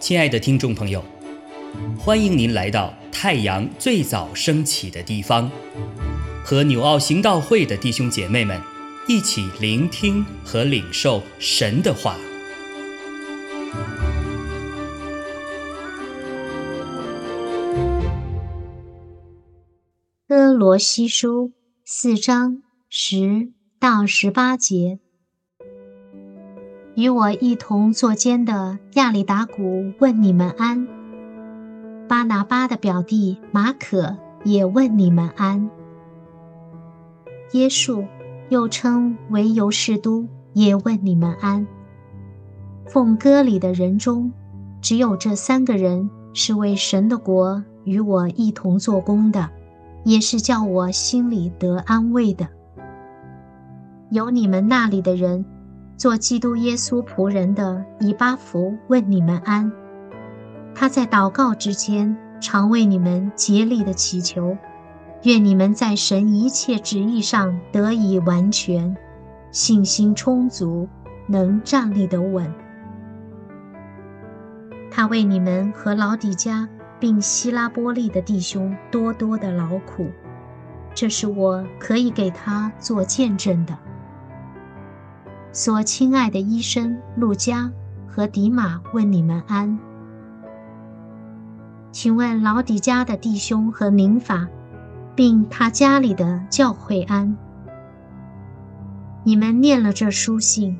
亲爱的听众朋友，欢迎您来到太阳最早升起的地方，和纽奥行道会的弟兄姐妹们一起聆听和领受神的话。哥罗西书四章十到十八节。与我一同坐监的亚里达古问你们安。巴拿巴的表弟马可也问你们安。耶稣又称为尤士都也问你们安。奉歌里的人中，只有这三个人是为神的国与我一同做工的，也是叫我心里得安慰的。有你们那里的人。做基督耶稣仆人的以巴弗问你们安。他在祷告之间，常为你们竭力的祈求，愿你们在神一切旨意上得以完全，信心充足，能站立得稳。他为你们和老底家并希拉波利的弟兄多多的劳苦，这是我可以给他做见证的。所亲爱的医生路加和迪马问你们安。请问老底家的弟兄和宁法，并他家里的教会安。你们念了这书信，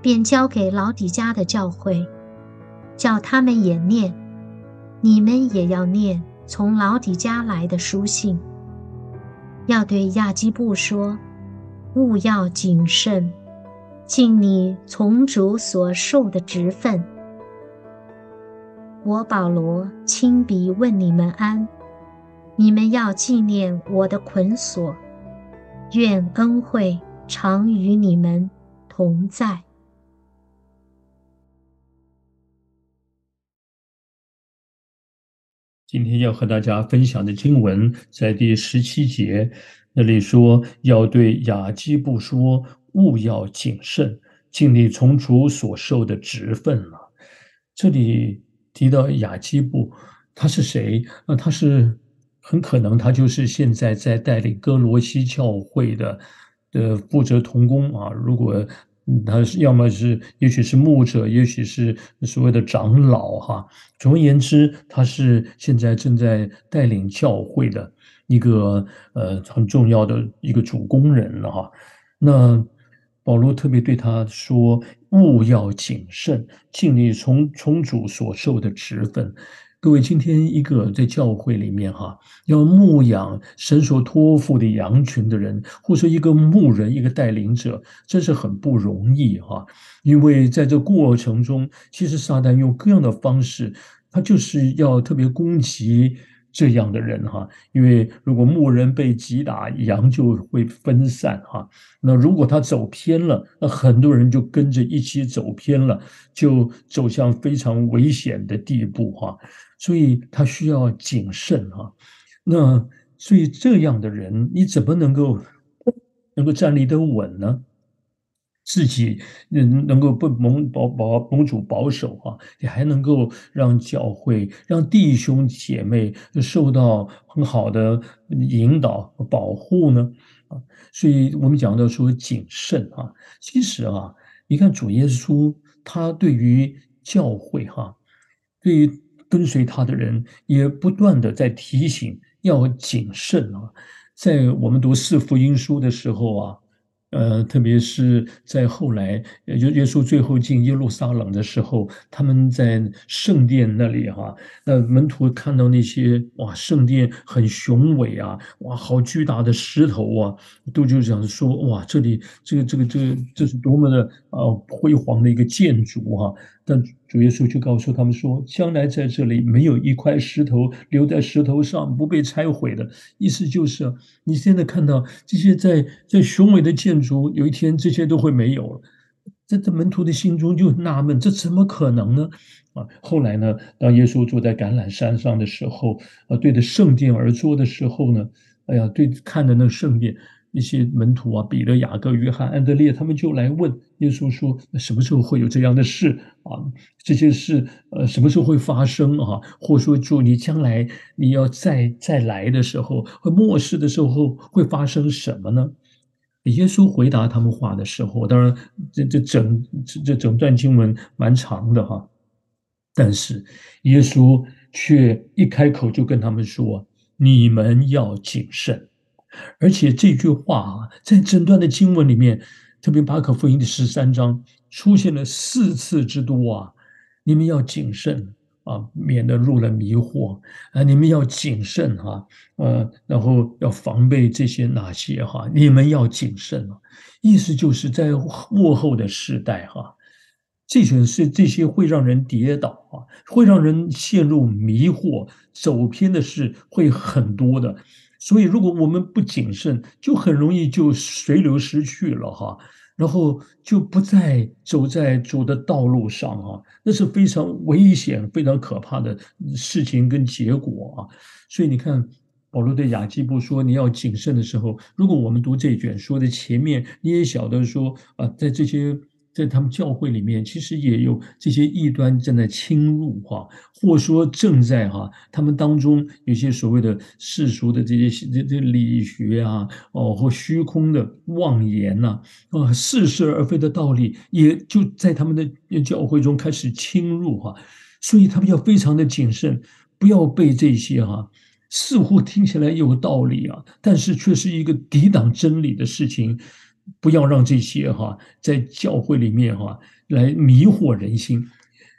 便交给老底家的教会，叫他们也念。你们也要念从老底家来的书信。要对亚基布说，勿要谨慎。尽你从主所受的职分。我保罗亲笔问你们安，你们要纪念我的捆锁，愿恩惠常与你们同在。今天要和大家分享的经文在第十七节那里说，要对雅基布说。勿要谨慎，尽力从主所受的职分了。这里提到雅基布，他是谁？那他是很可能他就是现在在带领哥罗西教会的的负责同工啊。如果他是要么是，也许是牧者，也许是所谓的长老哈。总而言之，他是现在正在带领教会的一个呃很重要的一个主工人了哈。那。保罗特别对他说：“勿要谨慎，尽力从从主所受的职分。”各位，今天一个在教会里面哈，要牧养神所托付的羊群的人，或者说一个牧人、一个带领者，真是很不容易哈。因为在这过程中，其实撒旦用各样的方式，他就是要特别攻击。这样的人哈，因为如果牧人被击打，羊就会分散哈。那如果他走偏了，那很多人就跟着一起走偏了，就走向非常危险的地步哈。所以他需要谨慎哈。那所以这样的人，你怎么能够能够站立得稳呢？自己能能够不蒙保保蒙主保守啊，也还能够让教会、让弟兄姐妹受到很好的引导保护呢啊，所以我们讲到说谨慎啊，其实啊，你看主耶稣他对于教会哈，对于跟随他的人也不断的在提醒要谨慎啊，在我们读四福音书的时候啊。呃，特别是在后来，耶耶稣最后进耶路撒冷的时候，他们在圣殿那里哈，那门徒看到那些哇，圣殿很雄伟啊，哇，好巨大的石头啊，都就想说哇，这里这个这个这个这是多么的啊辉煌的一个建筑哈。但主耶稣就告诉他们说，将来在这里没有一块石头留在石头上不被拆毁的。意思就是，你现在看到这些在在雄伟的建筑，有一天这些都会没有了。在这门徒的心中就纳闷，这怎么可能呢？啊，后来呢，当耶稣坐在橄榄山上的时候，啊，对着圣殿而坐的时候呢，哎呀，对看着那圣殿。那些门徒啊，彼得、雅各、约翰、安德烈，他们就来问耶稣说：“那什么时候会有这样的事啊？这些事呃，什么时候会发生啊？或说，主你将来你要再再来的时候，会末世的时候会发生什么呢？”耶稣回答他们话的时候，当然这这整这这整段经文蛮长的哈，但是耶稣却一开口就跟他们说：“你们要谨慎。”而且这句话啊，在整段的经文里面，特别巴可福音的十三章出现了四次之多啊！你们要谨慎啊，免得入了迷惑啊！你们要谨慎哈，呃，然后要防备这些哪些哈？你们要谨慎啊！意思就是在幕后的时代哈，这些是这些会让人跌倒啊，会让人陷入迷惑、走偏的事会很多的。所以，如果我们不谨慎，就很容易就随流失去了哈，然后就不再走在主的道路上啊，那是非常危险、非常可怕的事情跟结果啊。所以你看，保罗对雅基布说你要谨慎的时候，如果我们读这卷书的前面，你也晓得说啊，在这些。在他们教会里面，其实也有这些异端正在侵入哈，或说正在哈，他们当中有些所谓的世俗的这些这这理学啊，哦或虚空的妄言呐，啊似是而非的道理，也就在他们的教会中开始侵入哈，所以他们要非常的谨慎，不要被这些哈似乎听起来有道理啊，但是却是一个抵挡真理的事情。不要让这些哈在教会里面哈来迷惑人心，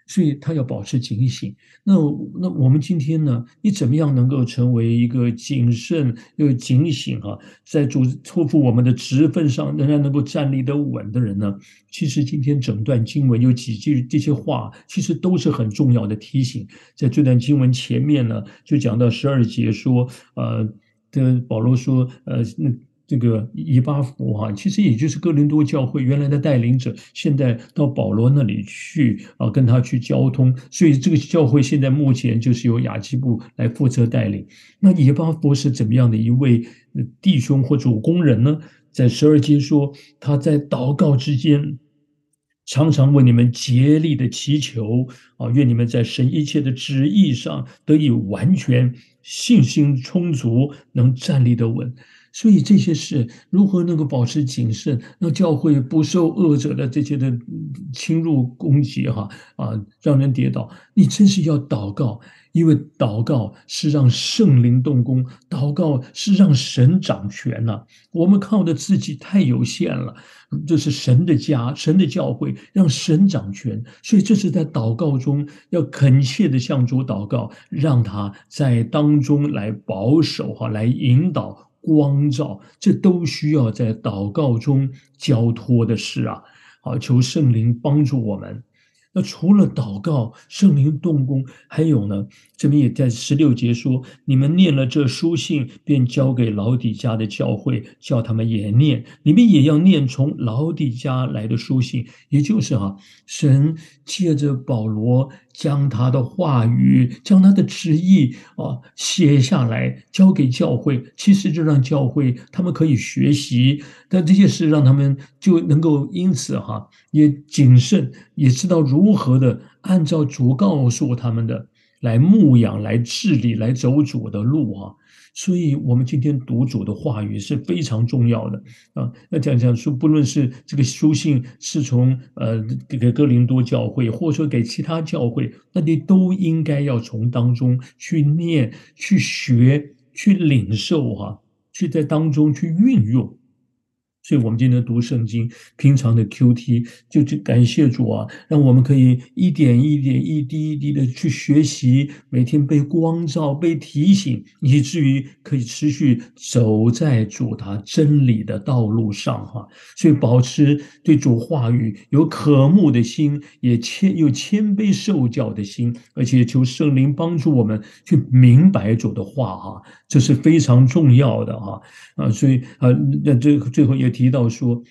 所以他要保持警醒。那那我们今天呢？你怎么样能够成为一个谨慎又警醒哈，在主托付我们的职分上仍然能够站立得稳的人呢？其实今天整段经文有几句这些话，其实都是很重要的提醒。在这段经文前面呢，就讲到十二节说，呃，的保罗说，呃，那。这个以巴弗哈，其实也就是哥林多教会原来的带领者，现在到保罗那里去啊，跟他去交通，所以这个教会现在目前就是由雅基布来负责带领。那以巴弗是怎么样的一位弟兄或主工人呢？在十二节说，他在祷告之间，常常为你们竭力的祈求啊，愿你们在神一切的旨意上得以完全信心充足，能站立得稳。所以这些事如何能够保持谨慎，让教会不受恶者的这些的侵入攻击？哈啊，让人跌倒，你真是要祷告，因为祷告是让圣灵动工，祷告是让神掌权呐。我们靠的自己太有限了，这是神的家，神的教会，让神掌权。所以这是在祷告中要恳切的向主祷告，让他在当中来保守哈，来引导。光照，这都需要在祷告中交托的事啊！好，求圣灵帮助我们。那除了祷告，圣灵动工，还有呢？这边也在十六节说：“你们念了这书信，便交给老底家的教会，叫他们也念。你们也要念从老底家来的书信，也就是哈，神借着保罗将他的话语、将他的旨意啊写下来，交给教会。其实就让教会他们可以学习，但这些事让他们就能够因此哈也谨慎，也知道如。如何的按照主告诉他们的来牧养、来治理、来走主的路啊？所以，我们今天读主的话语是非常重要的啊。那讲讲说，不论是这个书信是从呃给给哥林多教会，或者说给其他教会，那你都应该要从当中去念、去学、去领受哈，去在当中去运用。所以，我们今天读圣经，平常的 Q T 就就感谢主啊，让我们可以一点一点、一滴一滴的去学习，每天被光照、被提醒，以至于可以持续走在主他真理的道路上哈。所以，保持对主话语有渴慕的心，也谦有谦卑受教的心，而且求圣灵帮助我们去明白主的话哈，这是非常重要的哈啊。所以啊，那最最后也。提到说，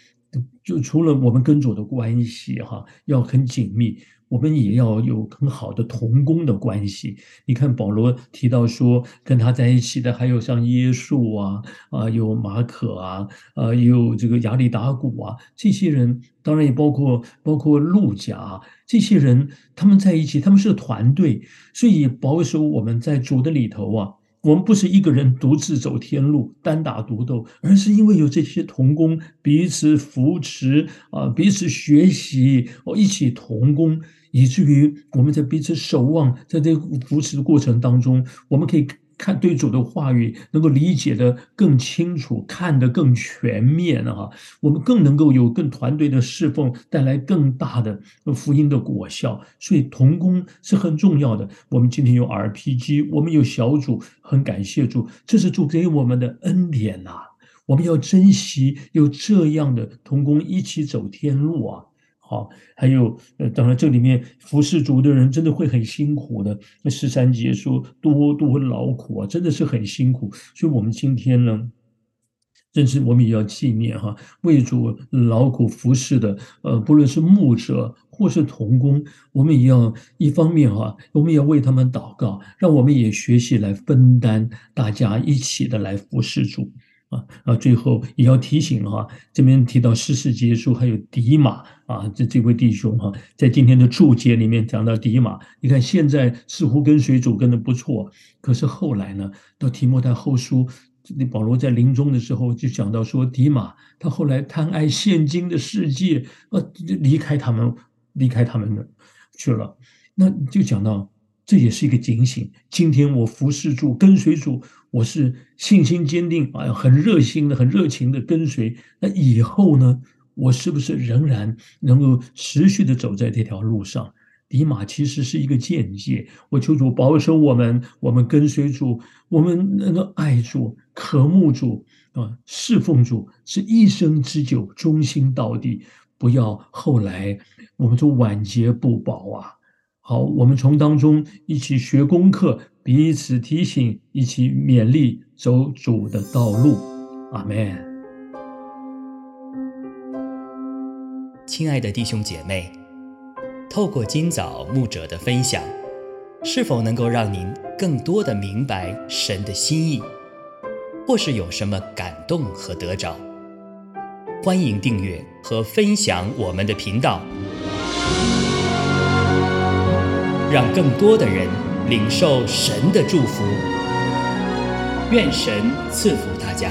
就除了我们跟主的关系哈，要很紧密。我们也要有很好的同工的关系。你看保罗提到说，跟他在一起的还有像耶稣啊，啊，有马可啊，啊，有这个亚里达古啊，这些人，当然也包括包括路加这些人，他们在一起，他们是团队，所以保守我们在主的里头啊。我们不是一个人独自走天路，单打独斗，而是因为有这些同工彼此扶持啊，彼此学习哦，一起同工，以至于我们在彼此守望，在这扶持的过程当中，我们可以。看对主的话语能够理解的更清楚，看得更全面啊！我们更能够有更团队的侍奉，带来更大的福音的果效。所以同工是很重要的。我们今天有 RPG，我们有小组，很感谢主，这是主给我们的恩典呐！我们要珍惜有这样的同工一起走天路啊！好，还有呃，当然这里面服侍主的人真的会很辛苦的。那十三节说多多劳苦啊，真的是很辛苦。所以，我们今天呢，真是我们也要纪念哈，为主劳苦服侍的，呃，不论是牧者或是童工，我们也要一方面哈，我们也要为他们祷告，让我们也学习来分担，大家一起的来服侍主。啊啊！最后也要提醒哈，这边提到世事结束，还有迪马啊，这这位弟兄哈，在今天的注解里面讲到迪马，你看现在似乎跟随主跟的不错，可是后来呢，到提摩太后书，那保罗在临终的时候就讲到说，迪马他后来贪爱现今的世界，呃，离开他们，离开他们去了，那就讲到。这也是一个警醒。今天我服侍主，跟随主，我是信心坚定，啊，很热心的、很热情的跟随。那以后呢，我是不是仍然能够持续的走在这条路上？迪马其实是一个见解。我求主保守我们，我们跟随主，我们能够爱主、渴慕主啊，侍奉主，是一生之久，忠心到底，不要后来我们就晚节不保啊。好，我们从当中一起学功课，彼此提醒，一起勉励走主的道路。阿门。亲爱的弟兄姐妹，透过今早牧者的分享，是否能够让您更多的明白神的心意，或是有什么感动和得着？欢迎订阅和分享我们的频道。让更多的人领受神的祝福，愿神赐福大家。